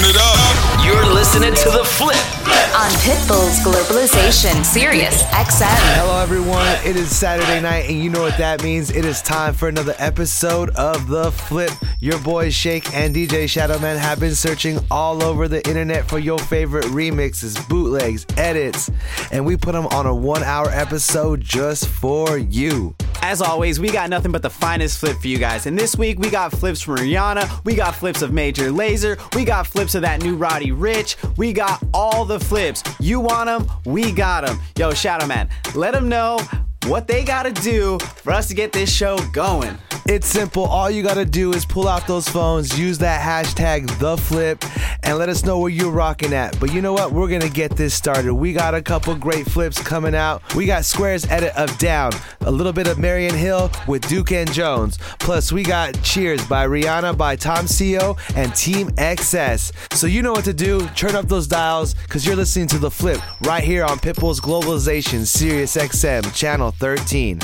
Turn it up. You're listening to The Flip. On Pitbull's Globalization, Sirius XM. Hello, everyone. It is Saturday night, and you know what that means. It is time for another episode of The Flip. Your boys Shake and DJ Shadowman have been searching all over the internet for your favorite remixes, bootlegs, edits, and we put them on a one hour episode just for you. As always, we got nothing but the finest flip for you guys. And this week, we got flips from Rihanna, we got flips of Major Lazer, we got flips of that new Roddy Ricch, we got all the flips. You want them? We got them. Yo, Shadowman, let them know what they gotta do for us to get this show going. It's simple. All you gotta do is pull out those phones, use that hashtag the flip, and let us know where you're rocking at. But you know what? We're gonna get this started. We got a couple great flips coming out. We got Square's edit of Down, a little bit of Marian Hill with Duke and Jones. Plus, we got Cheers by Rihanna by Tomcio and Team XS. So you know what to do. Turn up those dials because you're listening to the flip right here on Pitbull's Globalization, Sirius XM, channel 13.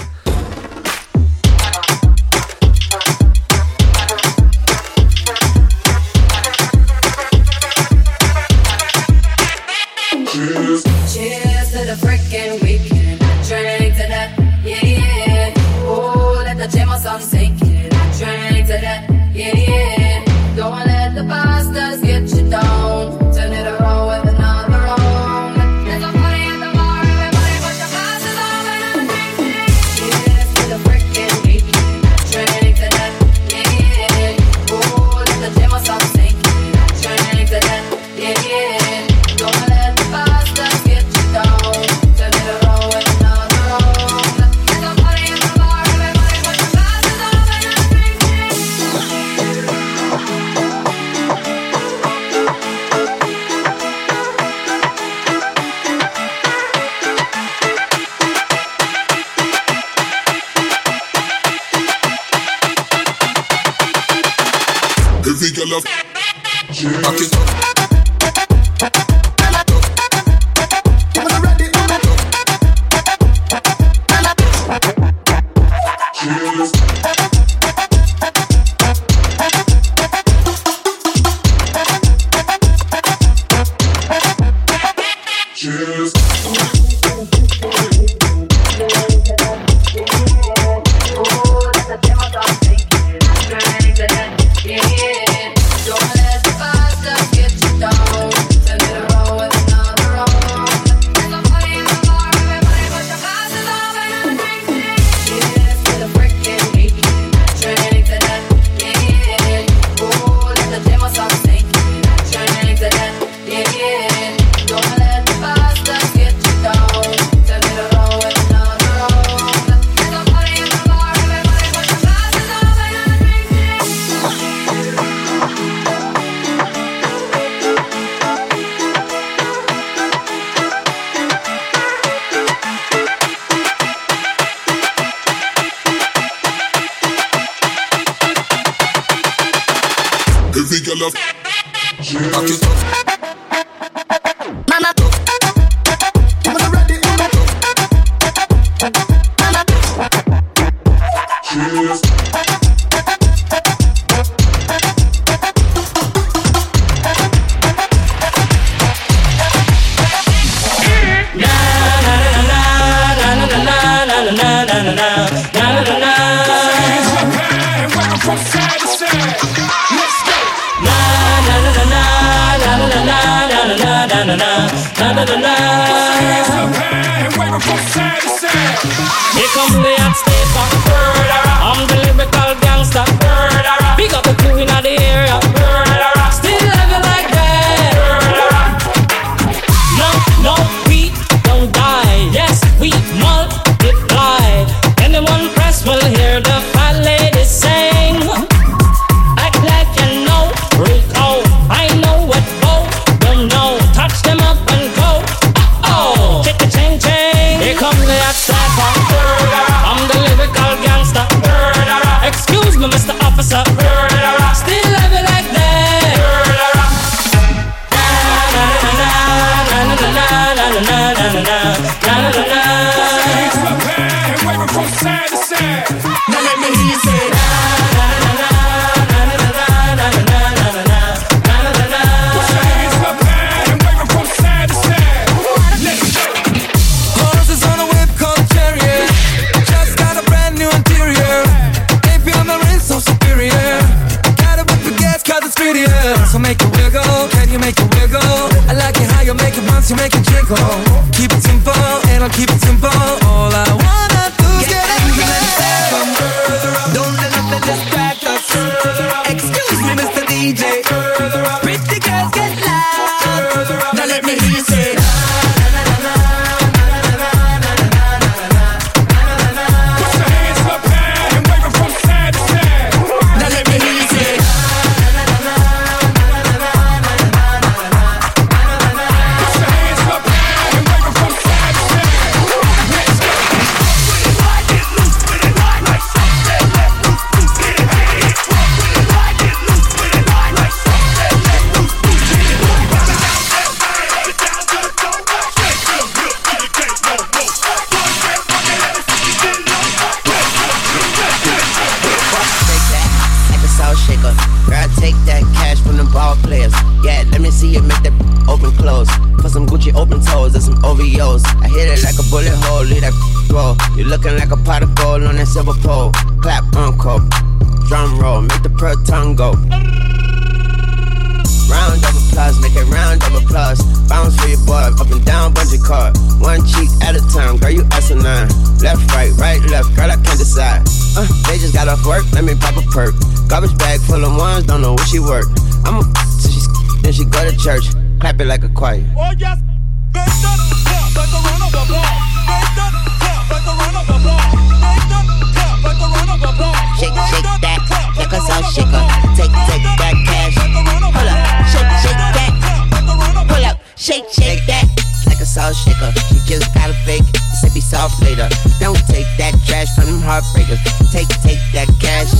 heartbreakers. Take, take that cash.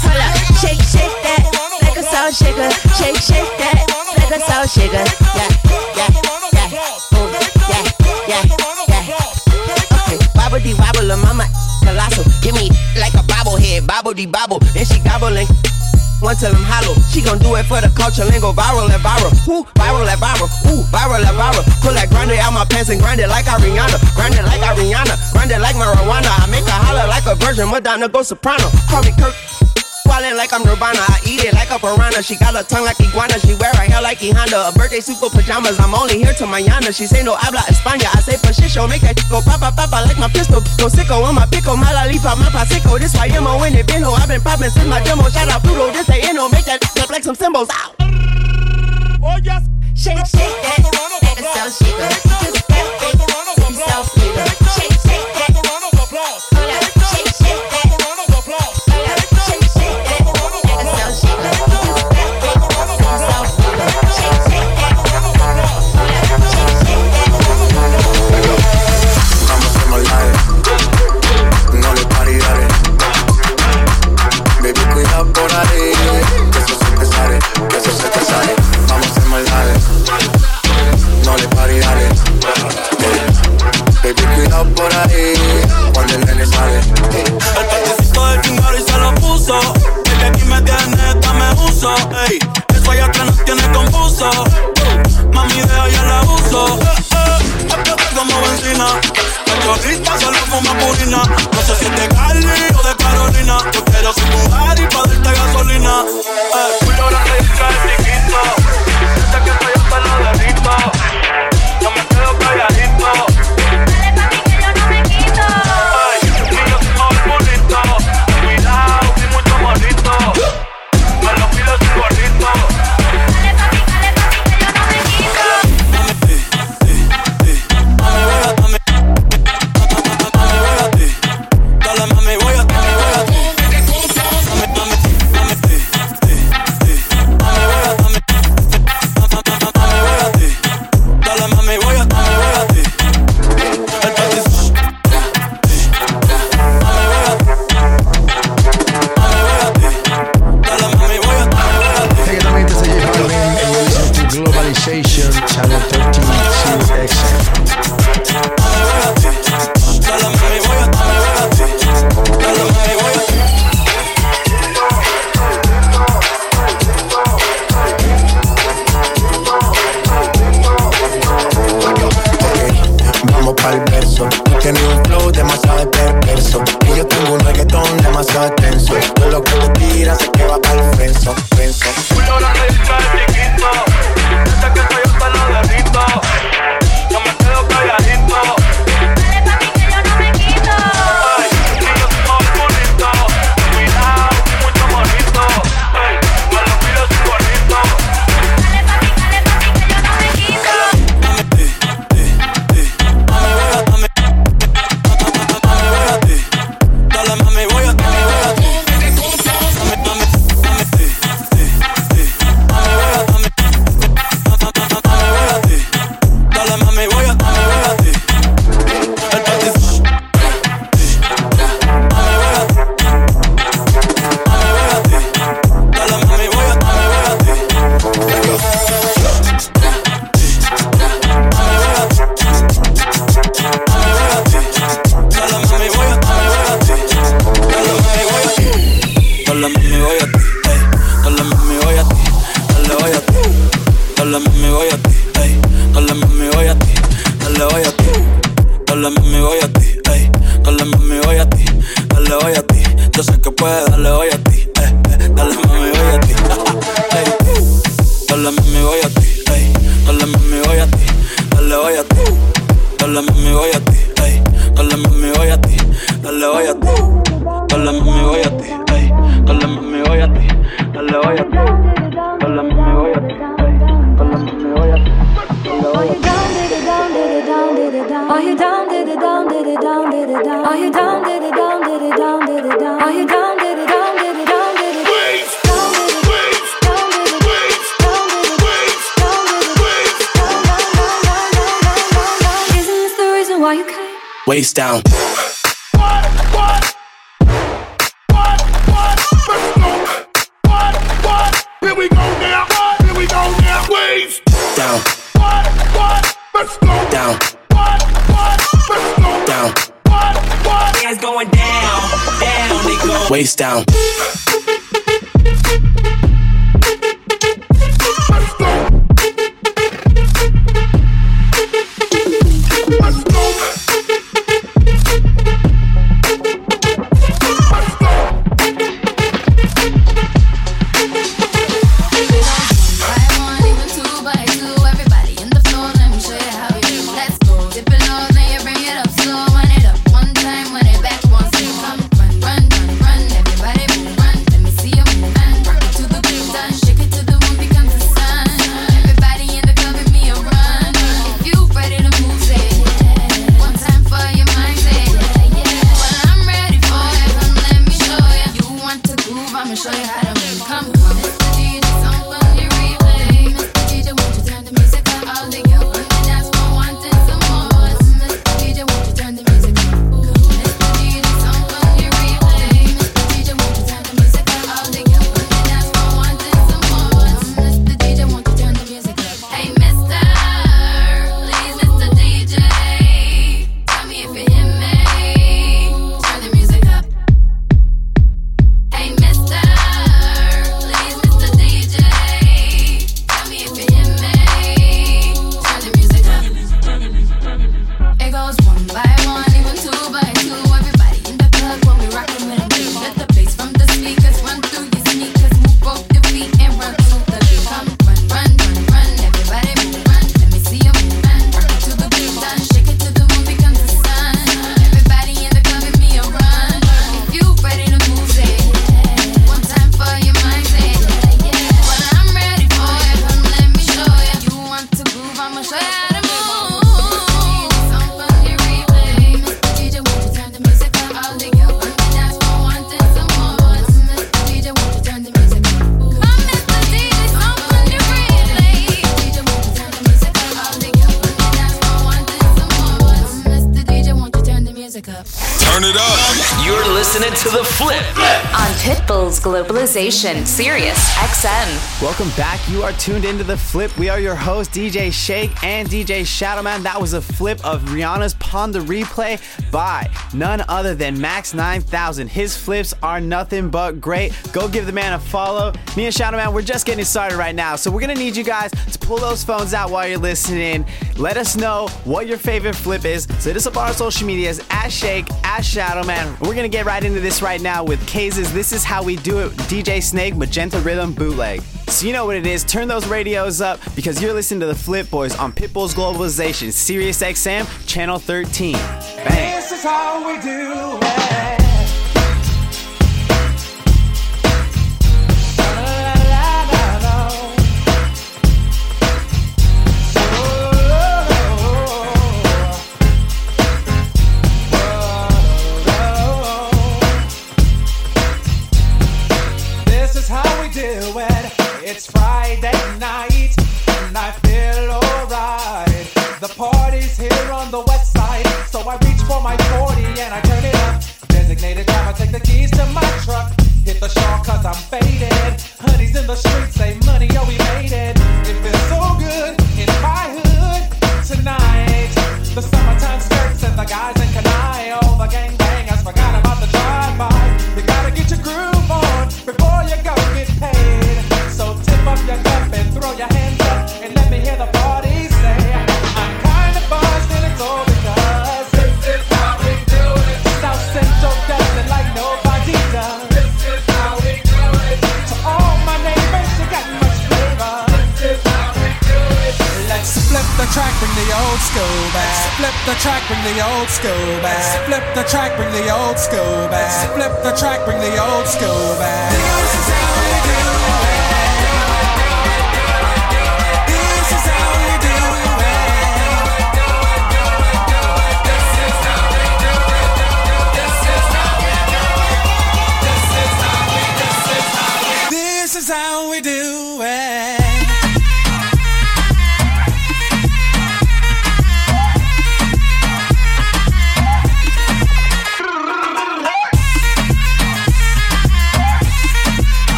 Hold up, shake, shake that like a salt shaker. Shake, shake that like a salt shaker. Yeah, yeah, yeah, oh, yeah, yeah, yeah. Okay, wobbly wobble, mama colossal. Give me like a bobblehead, bobble de bobble, and she gobbling one till I'm hollow. She gon' do it for the culture lingo. viral and viral. Ooh, viral and viral. Ooh, viral and viral. Pull that grinder out my pants and grind it like Ariana. Grind virgin, Madonna go soprano. Call me Kirk. Wildin' like I'm Nirvana. I eat it like a piranha. She got a tongue like iguana. She wear a hair like Honda. A birthday suit for pajamas. I'm only here to mañana. She say no habla España. I say pachicho. Make that go papa papa like my pistol. Go sicko on my pickle. My lollipop, my pasico. This why Yemo in it. bino. I've been poppin' since my demo. Shout out Pluto. This ain't no. Make that up like some symbols. Ow. Oh yes. Shake, shake that. And so she goes. Do Yo quiero ser tu y pa' darte gasolina dale hoy a ti. Yo sé que puedes, dale hoy a ti. Eh, eh, dale mami, voy a ti. Hey, dale mami, voy a ti. Hey, dale mami, voy a ti. Dale hoy a ti. Dale mami, voy a ti. Hey, dale mami, voy a ti. Dale hoy a ti. waist down. Down. Let's go. Down. Let's go. Down. Going down, down they go. Waist down. Sensation, Sirius XM. Welcome back. You are tuned into The Flip. We are your hosts, DJ Shake and DJ Shadowman. That was a flip of Rihanna's Pon de Replay by none other than Max 9000. His flips are nothing but great. Go give the man a follow. Me and Shadowman, we're just getting started right now. So we're going to need you guys to pull those phones out while you're listening. Let us know what your favorite flip is. So hit us up on our social medias at Shake as Shadowman. We're gonna get right into this right now with Kaze's This Is How We Do It DJ Snake Magenta Riddim Bootleg. So you know what it is, turn those radios up because you're listening to the Flip Boys on Pitbull's Globalization, Sirius XM, Channel 13. Bang. This is how we do it.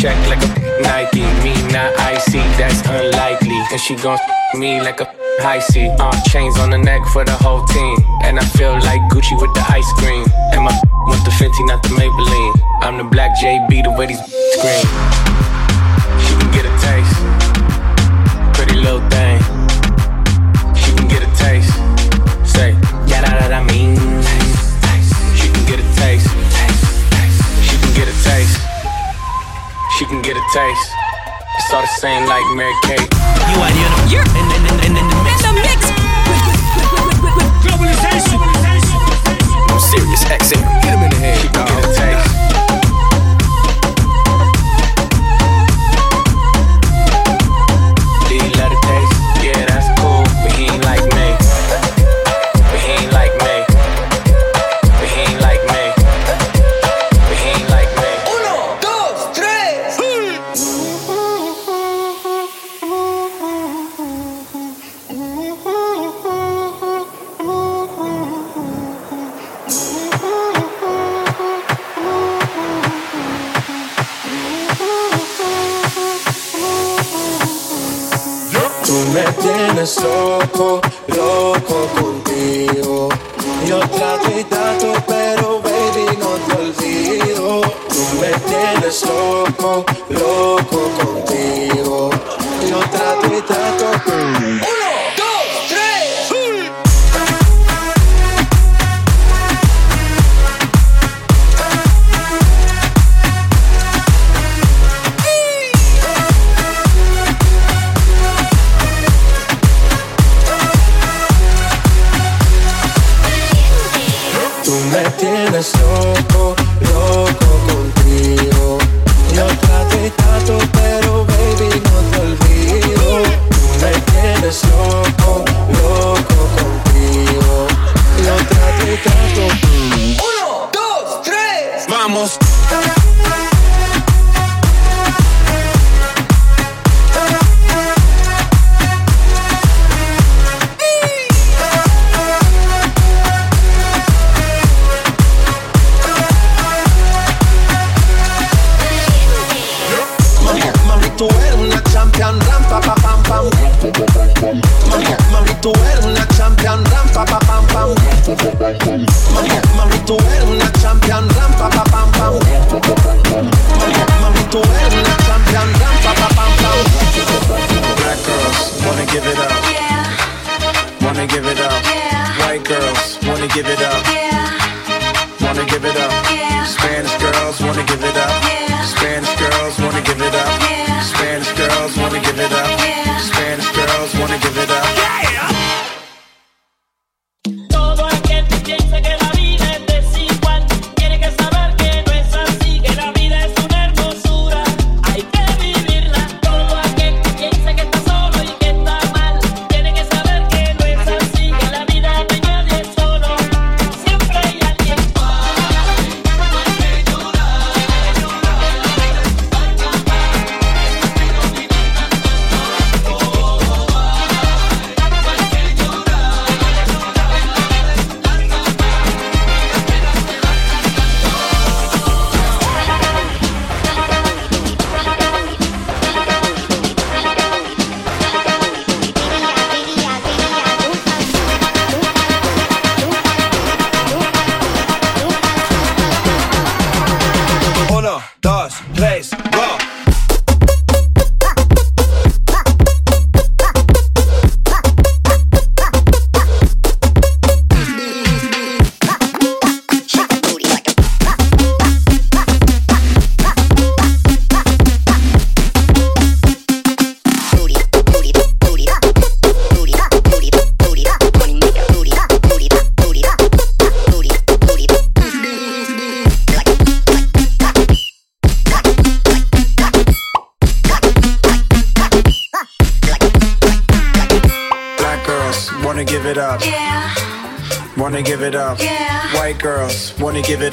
check like a Nike. Me not icy, that's unlikely. And she gon' me like a high C. Uh, chains on the neck for the whole team. And I feel like Gucci with the ice cream. And my with the Fenty, not the Maybelline. I'm the black JB, the way these scream. She can get a taste. Pretty little thing. She can get a taste. Say, yeah, da da da, mean. She can get a taste. She can get a taste she can get a taste. It's all the same like Mary Kate. You are in the, in, in, the mix. In the mix. Globalization. I'm Sirius, XM. Get him in the head. She can get a taste.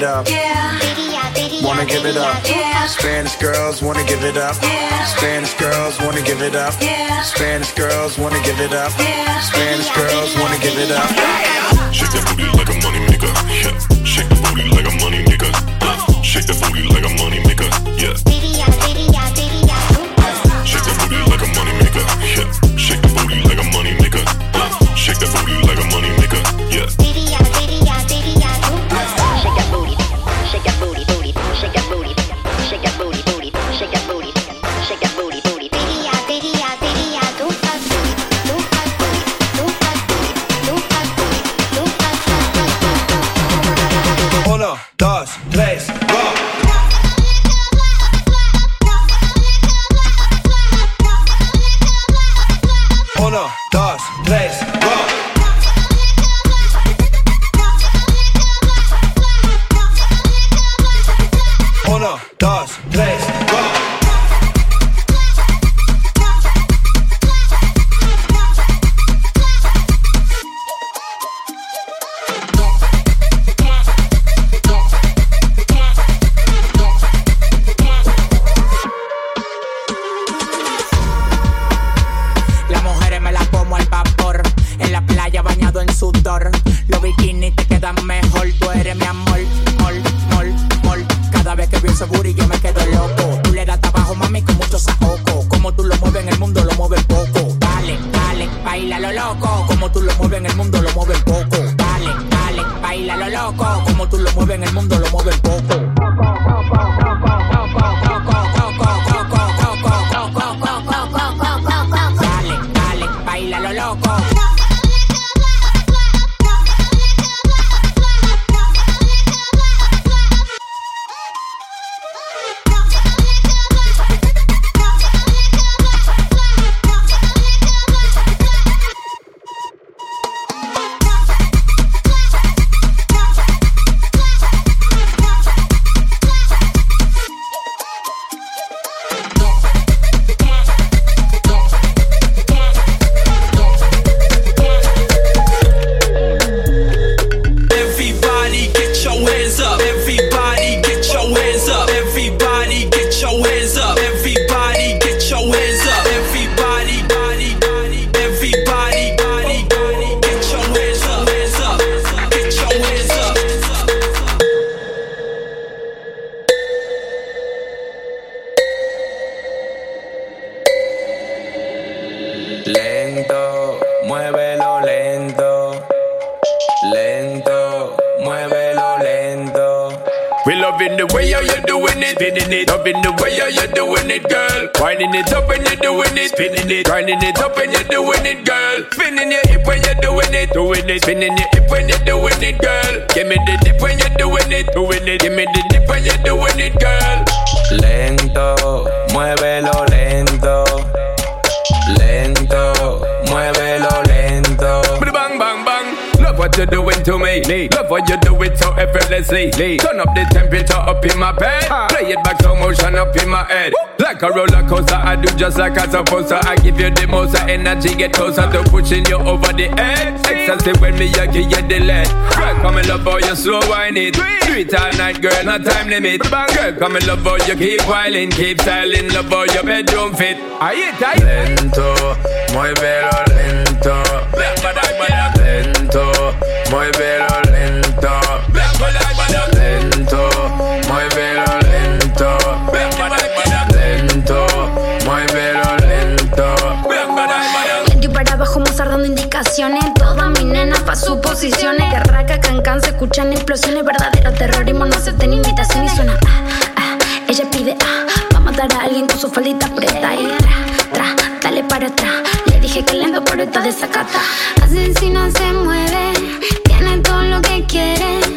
up. Wanna give it up. Spanish girls wanna give it up. Spanish girls wanna give it up. Spanish girls wanna give it up. Spinning it. Loving the way how you doing it, girl. Winding it up when you're doing it, spinning it. Grinding it up when you're doing it, girl. Spinning your hip when you're doing it, doing it. Spinning your hip when you're doing it, girl. Give me the dip when you're doing it, doing it. Give me the dip when you're doing it, girl. Lento, muévelo. Lento, what you're doing to me. Lee. Love what you do it so effortlessly. Lee. Turn up the temperature up in my bed. Play it back slow motion up in my head. Like a roller coaster, I do just like I'm supposed to. I give you the most of energy, get closer to pushing you over the edge. Ecstasy when me I give you the lead. Girl, come and love how you slow wine it. Do it all night, girl, no time limit. Girl, come and love how you keep whiling, keep styling, love how your bedroom fit. I hit, I Lento, muévelo. Lento, muévelo lento. Lento, muévelo lento. Lento, muévelo lento. Lento y para abajo Mozart dando indicaciones. Todas mis nenas pa' sus posiciones Guerraca, cancan, se escuchan explosiones. Verdadero terrorismo, no acepten invitación Y suena. Ah, ah, ella pide ah Va a matar a alguien con su faldita preta. Y tra, tra, dale para atrás. Le dije que lento pero está desacata. Así si no se mueve me quiere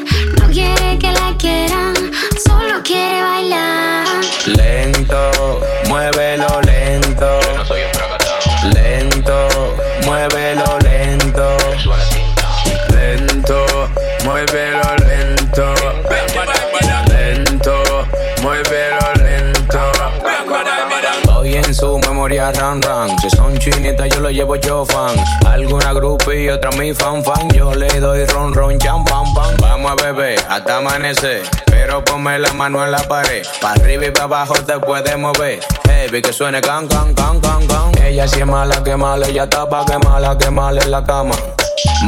ran ran. Si son chinitas, yo lo llevo yo fan. Alguna grupo y otra mi fan fan. Yo le doy ron ron jam pam pam. Vamos a beber hasta amanecer. Pero ponme la mano en la pared. Pa' arriba y pa' abajo te puedes mover. Heavy que suene can can can can can. Ella sí es mala que mala, ella está pa' que mala que mala en la cama.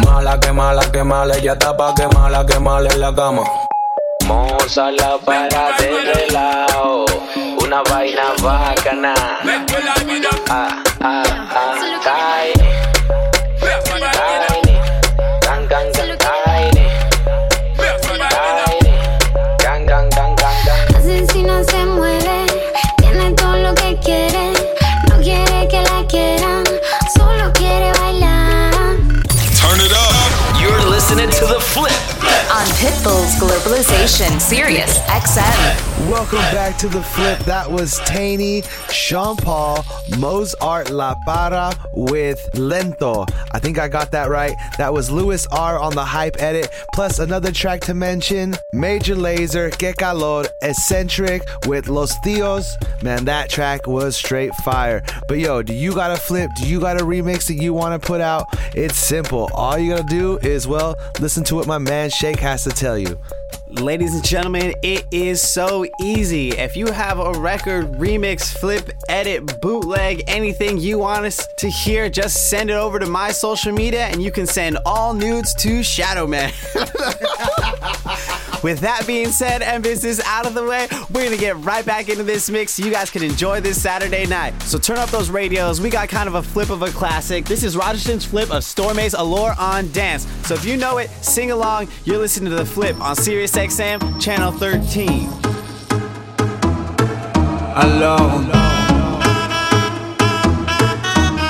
Mala que mala que mala, ella está pa' que mala que mala en la cama. Moza la para de relajo, una vaina bacana. Ah, ah, ah, tiny. Pitbull's Globalization Sirius XM. Welcome back to the flip. That was Taney, Sean Paul, Mozart La Para with Lento. I think I got that right. That was Louis R on the hype edit. Plus another track to mention Major Lazer, Que Calor, Eccentric with Los Tios. Man, that track was straight fire. But yo, do you got a flip? Do you got a remix that you want to put out? It's simple. All you gotta do is, well, listen to what my man Shake has to tell you. Ladies and gentlemen, it is so easy. If you have a record, remix, flip, edit, bootleg, anything you want us to hear, just send it over to my social media and you can send all nudes to Shadowman. With that being said and business out of the way, we're gonna get right back into this mix so you guys can enjoy this Saturday night. So turn up those radios. We got kind of a flip of a classic. This is Rogerson's flip of Stromae's Alors on Danse. So if you know it, sing along. You're listening to the flip on Sirius XM, channel 13. Alors,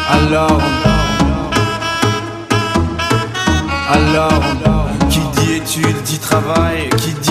alors, alors, qui dit études dit travail, qui dit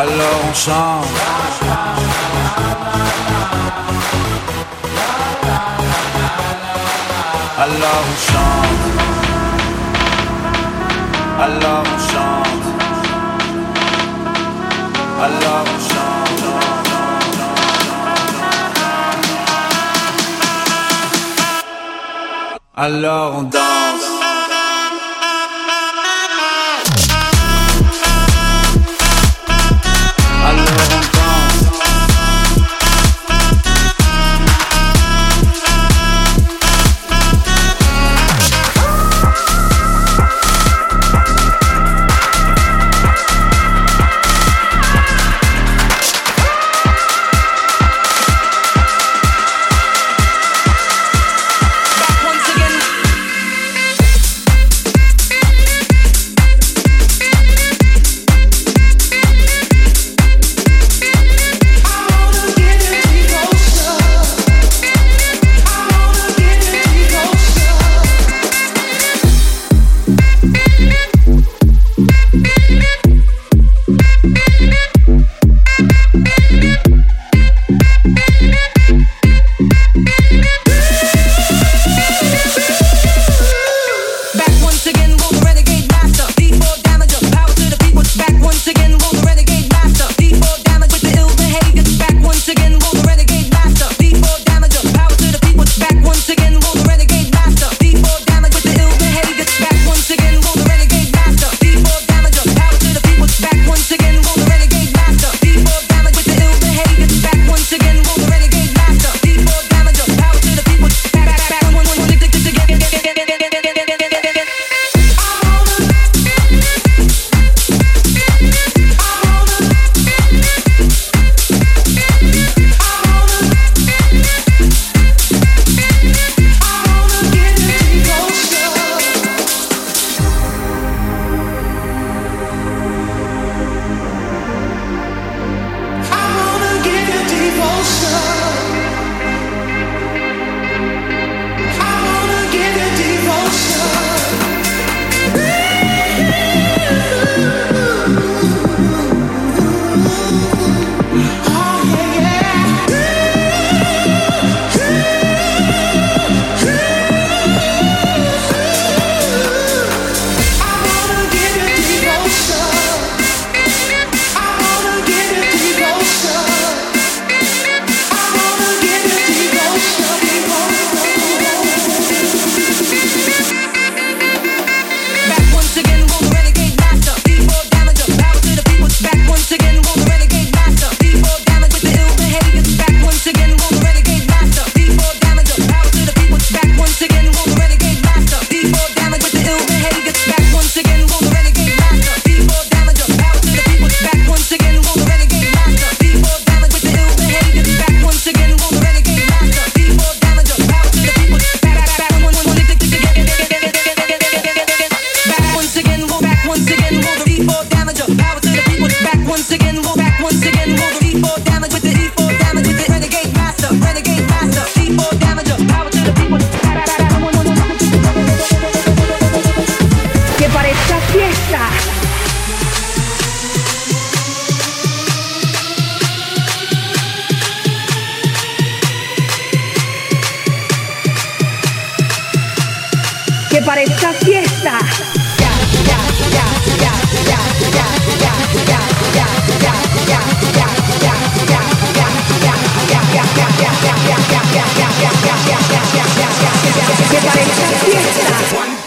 Alors on chante. Alors on chante. Alors on chante. Alors on chante. Alors on danse. para esta fiesta. Esta fiesta.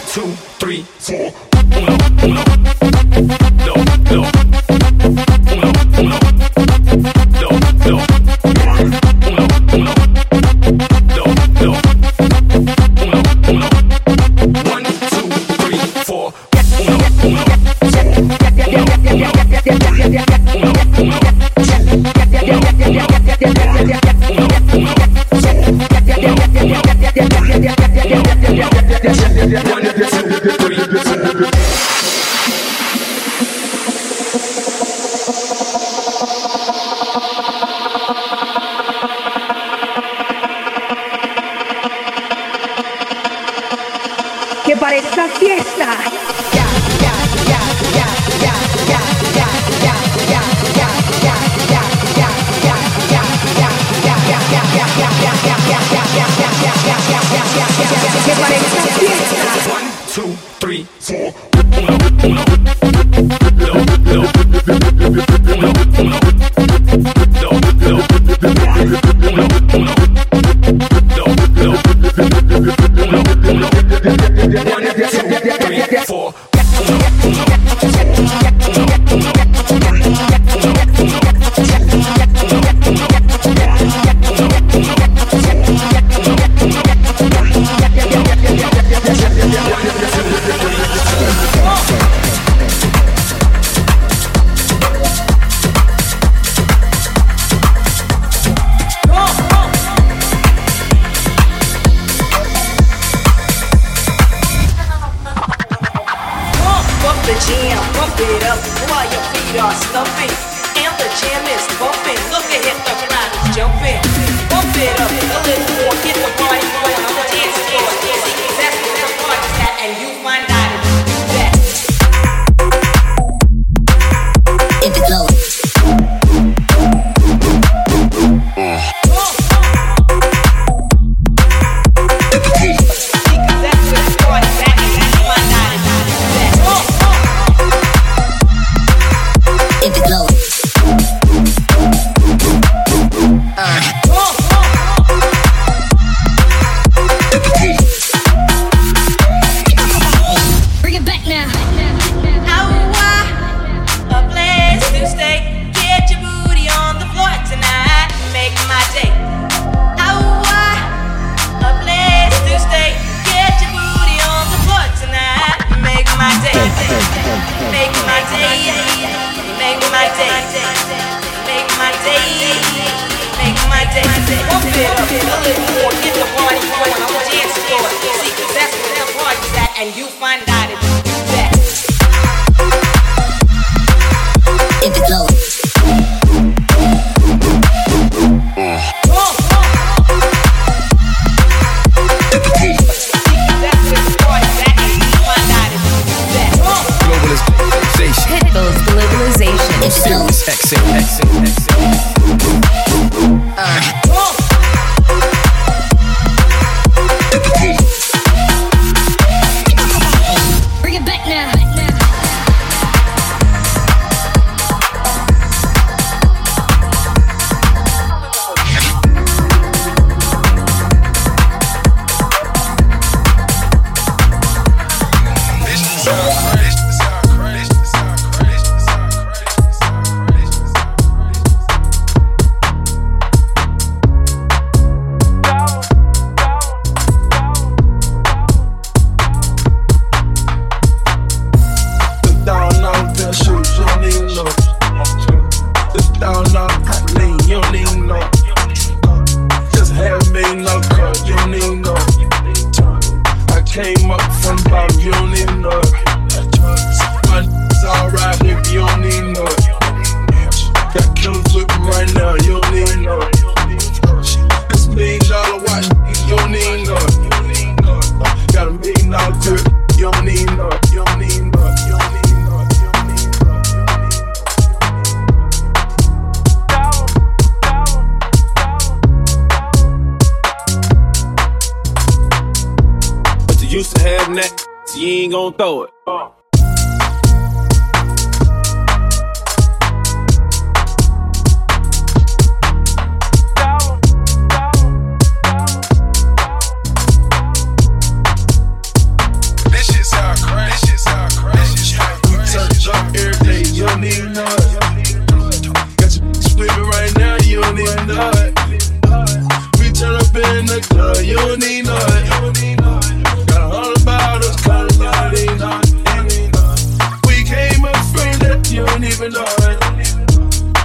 don't even know it.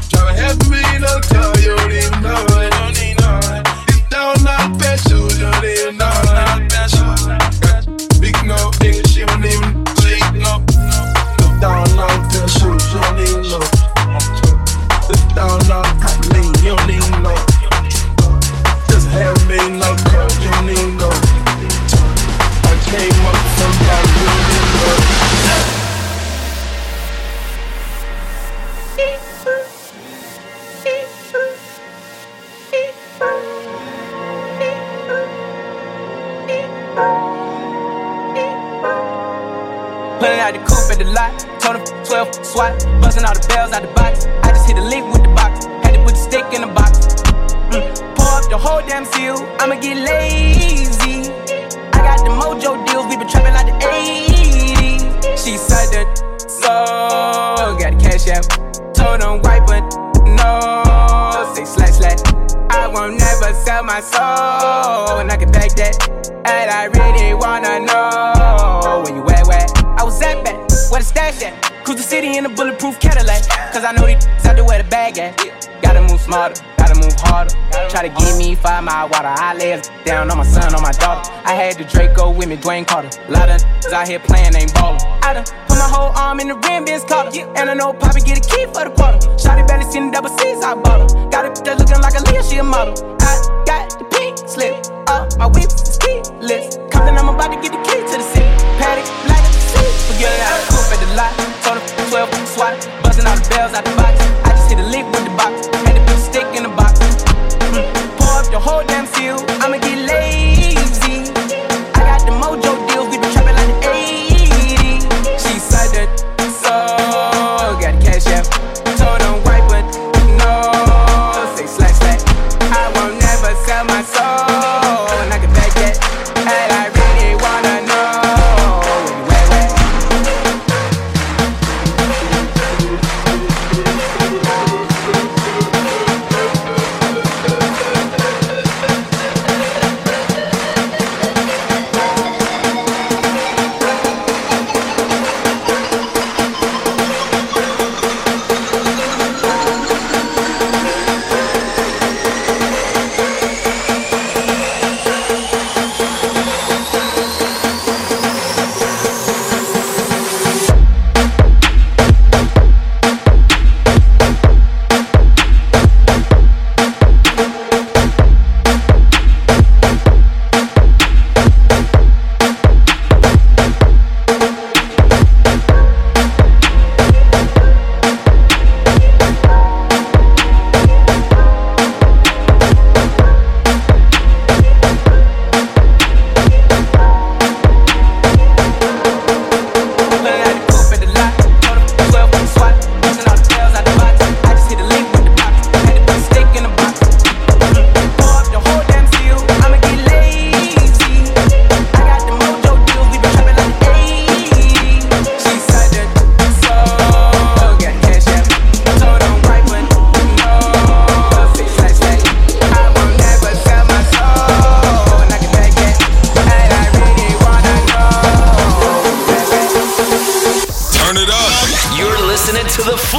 Try to help me, I'll tell you, mile water. I lay down on my son, on my daughter. I had the Draco with me, Dwayne Carter. A lot of out here playing, ain't ballin'. I done put my whole arm in the rim, Vince Carter. And I know Poppy get a key for the quarter. Shotty barely seen the double C's, I bought her. Got it that looking like a Leah, she a model. I got the pink slip, uh, my whip is keyless. Compton, I'm about to get the key to the city. Paddock, like a. Forget it, I coupe at the lot. Told him 12 swat, buzzing all the bells out the box.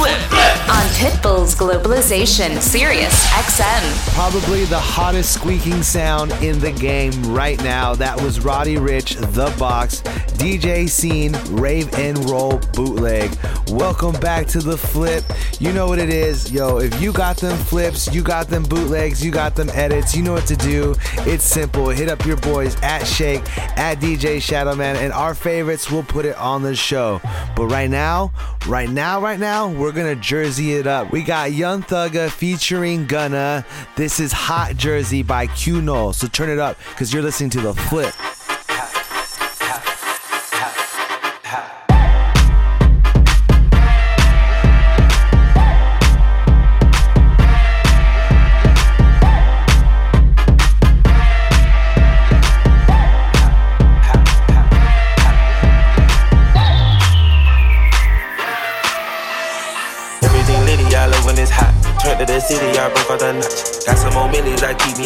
On Pitbull's Globalization, Sirius XM. Probably the hottest squeaking sound in the game right now. That was Roddy Ricch, The Box, DJ Scene, Rave and Roll Bootleg. Welcome back to the flip. You know what it is. Yo, if you got them flips, you got them bootlegs, you got them edits, you know what to do. It's simple. Hit up your boys at Shake, at DJ Shadowman, and our favorites will put it on the show. But right now, right now, right now, we're gonna jersey it up. We got Young Thugga featuring Gunna. This is Hot Jersey by Q. So turn it up because you're listening to the flip.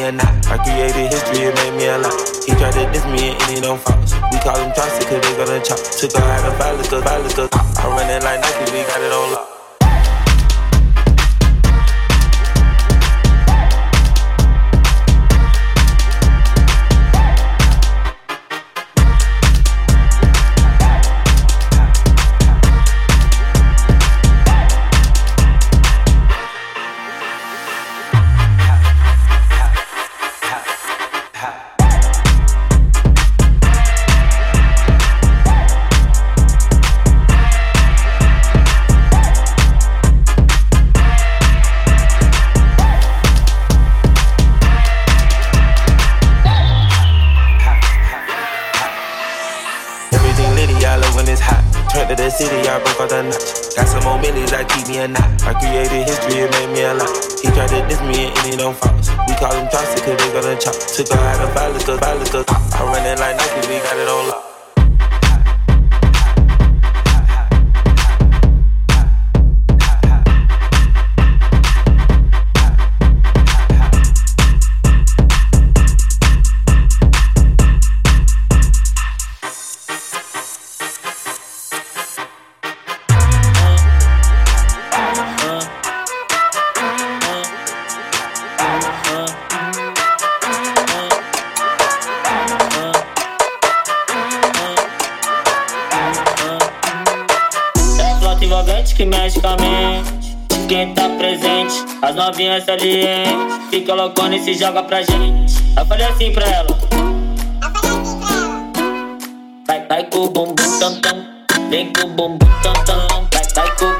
Me a knot. I created history, it made me a lot. He tried to diss me and any don't false. We call them toxic, cause they gonna chop. Took her out of violence, cause violence, cause I run it like Nike, we got it on lock. Trent to the city, I broke off the notch. Got some more millies that keep me a knot. I created history, it made me a lot. He tried to diss me and he don't follow. We call him toxic, cause they gonna chop. Took her out of violence, cause violence, cause I, I run it like Nike, we got it on lock. novinha ali. Fica loucona e se joga pra gente. Eu falei assim pra ela. Vai, vai com o bumbum tam tam. Vem com o bumbum tam tam. Vai, vai com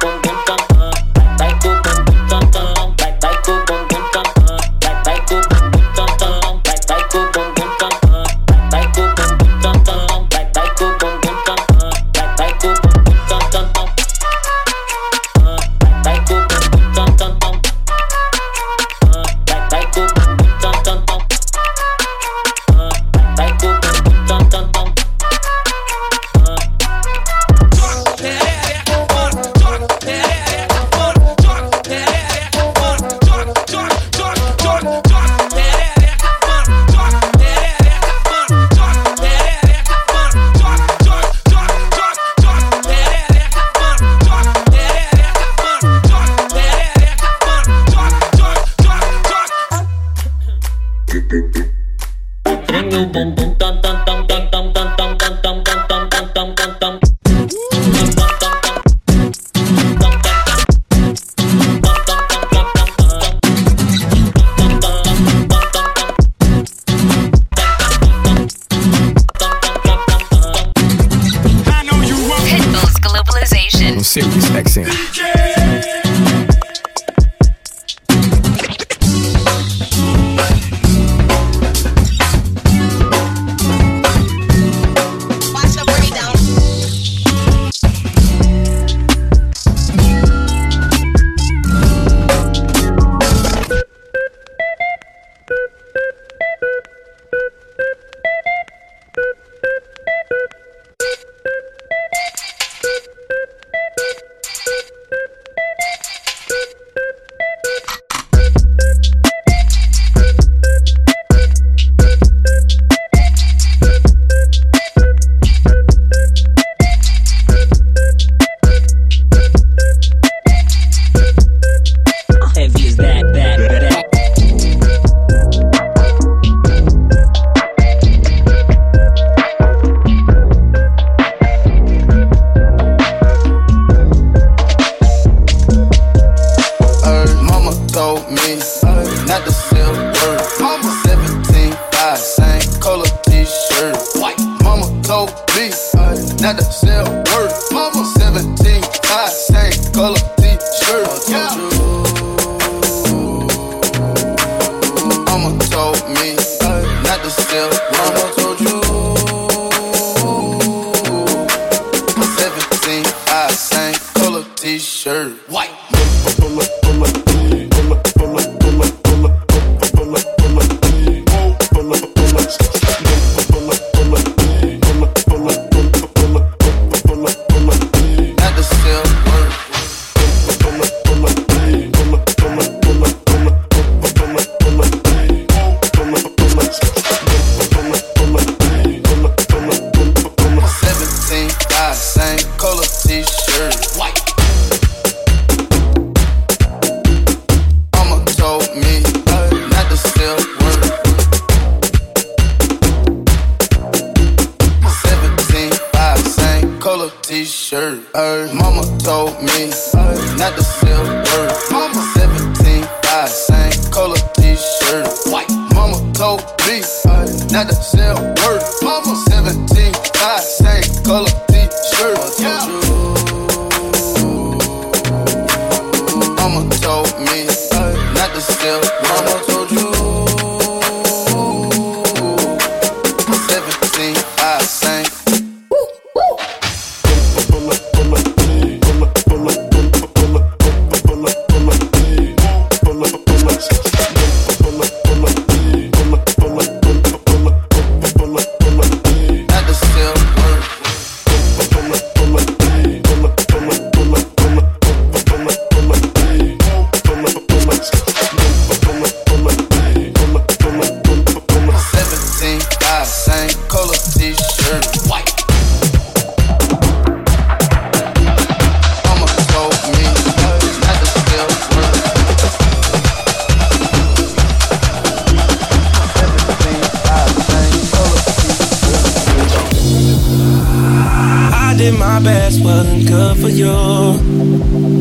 sir.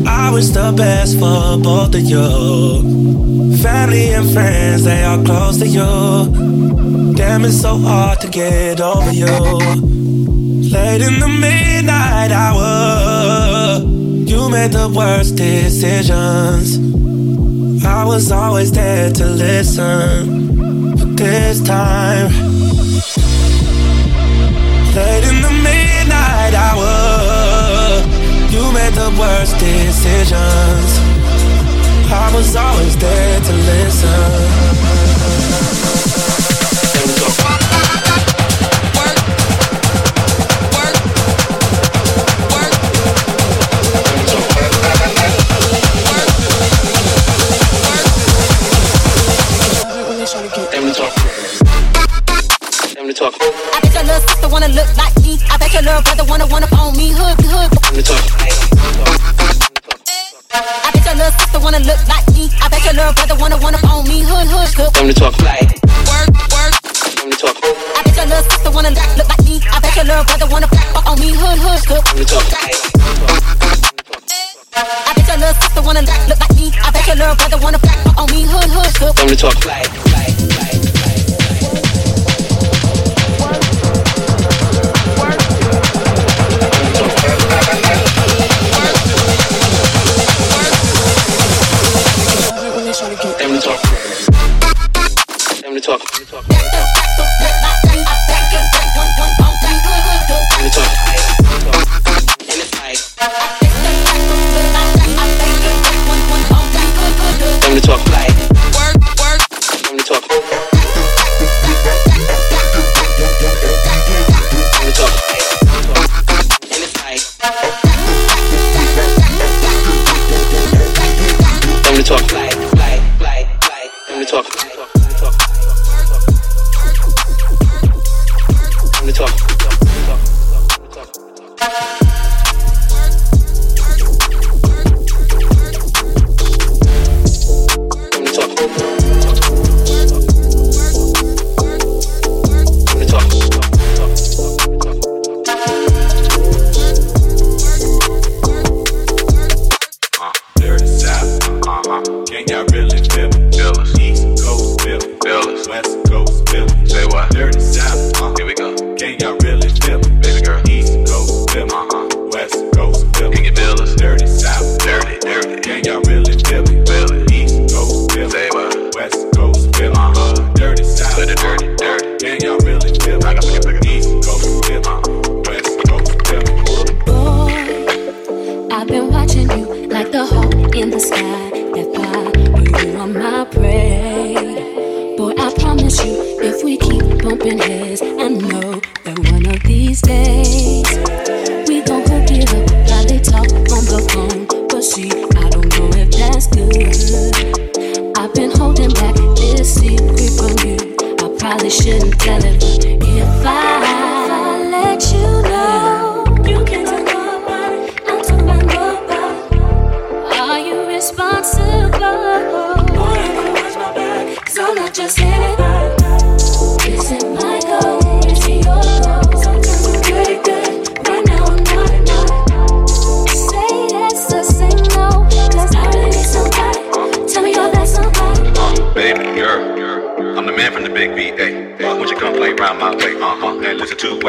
I wish the best for both of you. Family and friends, they are close to you. Damn, it's so hard to get over you. Late in the midnight hour, you made the worst decisions. I was always there to listen, but this time, late in the midnight hour, you made the worst decisions. I was always there to listen. I bet your little sister wanna look like me. I bet your little brother wanna wanna phone me. Hood, hood. I bet your little sister wanna look like me. I bet your little brother wanna wanna phone me. Hood, hood. hood. Time to talk. Work, work. Time to talk. I bet your little sister wanna look look like me. I bet your little brother wanna fuck on me. Hood, hood. hood. Time to talk. I bet your little sister wanna look look like me. I bet your little brother wanna fuck on me. Hood, hood. hood. Time to talk fly. Fly. Fly. Talk. Talk.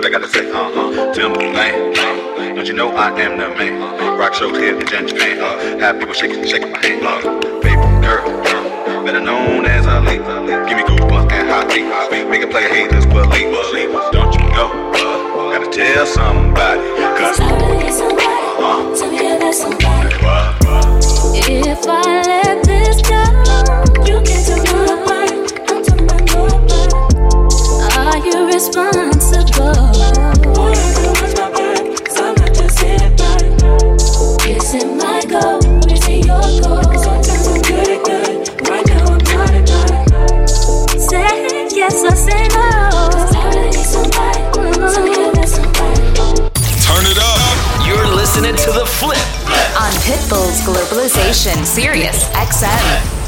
What I gotta say. Uh huh. Timberland, uh, don't you know I am the man? Rock shows here in Japan. Uh, have people shaking, shaking my hand. Uh, baby girl, uh, better known as a late. Give me goosebumps and hot heat. Make it play haters believe. Don't you know? Uh, gotta tell somebody. Cause I really somebody. Tell me you're that somebody. If I let this go, you can tell nobody. I'm talking about nobody. Are you responsible? I can watch my back, 'cause I'm not just anybody. Is it my goal? Is it your goal? Sometimes I'm good at good. Right now I'm not enough. Say yes or say no. 'Cause I really need somebody. Tell me you're that somebody. Turn it up. You're listening to the flip. On Pitbull's Globalization, Sirius XM.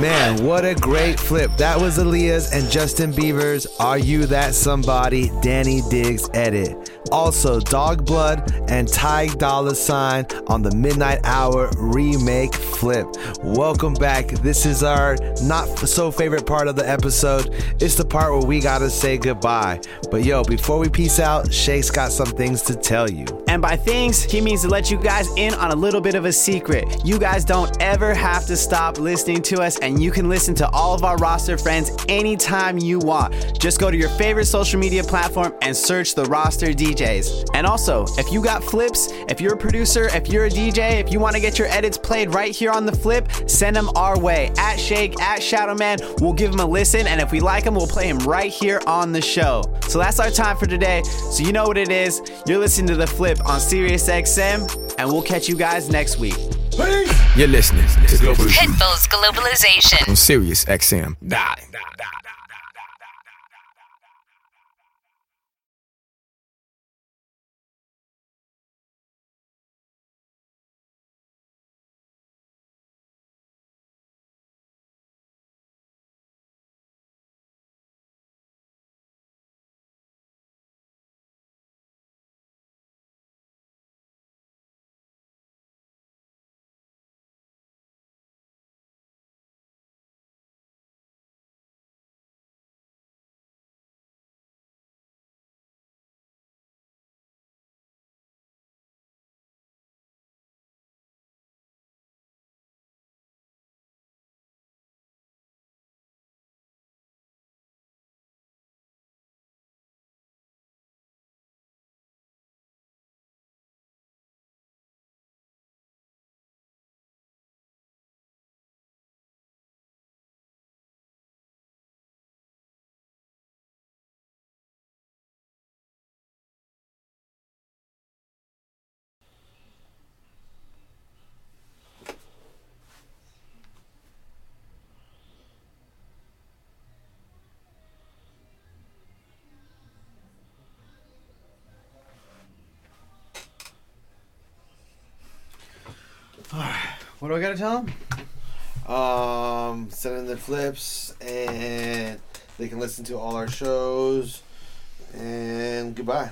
Man, what a great flip. That was Aaliyah's and Justin Bieber's Are You That Somebody? Danny Diggs edit. Also, Dog Blood and Ty Dolla Sign on the Midnight Hour remake flip. Welcome back. This is our not so favorite part of the episode. It's the part where we gotta say goodbye. But yo, before we peace out, Shake's got some things to tell you. And by things, he means to let you guys in on a little bit of a secret. You guys don't ever have to stop listening to us, and you can listen to all of our roster friends anytime you want. Just go to your favorite social media platform and search the roster DJs. And also, if you got flips, if you're a producer, if you're a DJ, if you want to get your edits played right here on the flip, send them our way. At Shake, at Shadowman, we'll give them a listen, and if we like them, we'll play them right here on the show. So that's our time for today. So you know what it is. You're listening to the flip on Sirius XM, and we'll catch you guys next week. You're listening to Global Pitbull's Globalization. on Sirius XM. Die. What do I gotta tell them? Um, send in their flips, and they can listen to all our shows. And goodbye.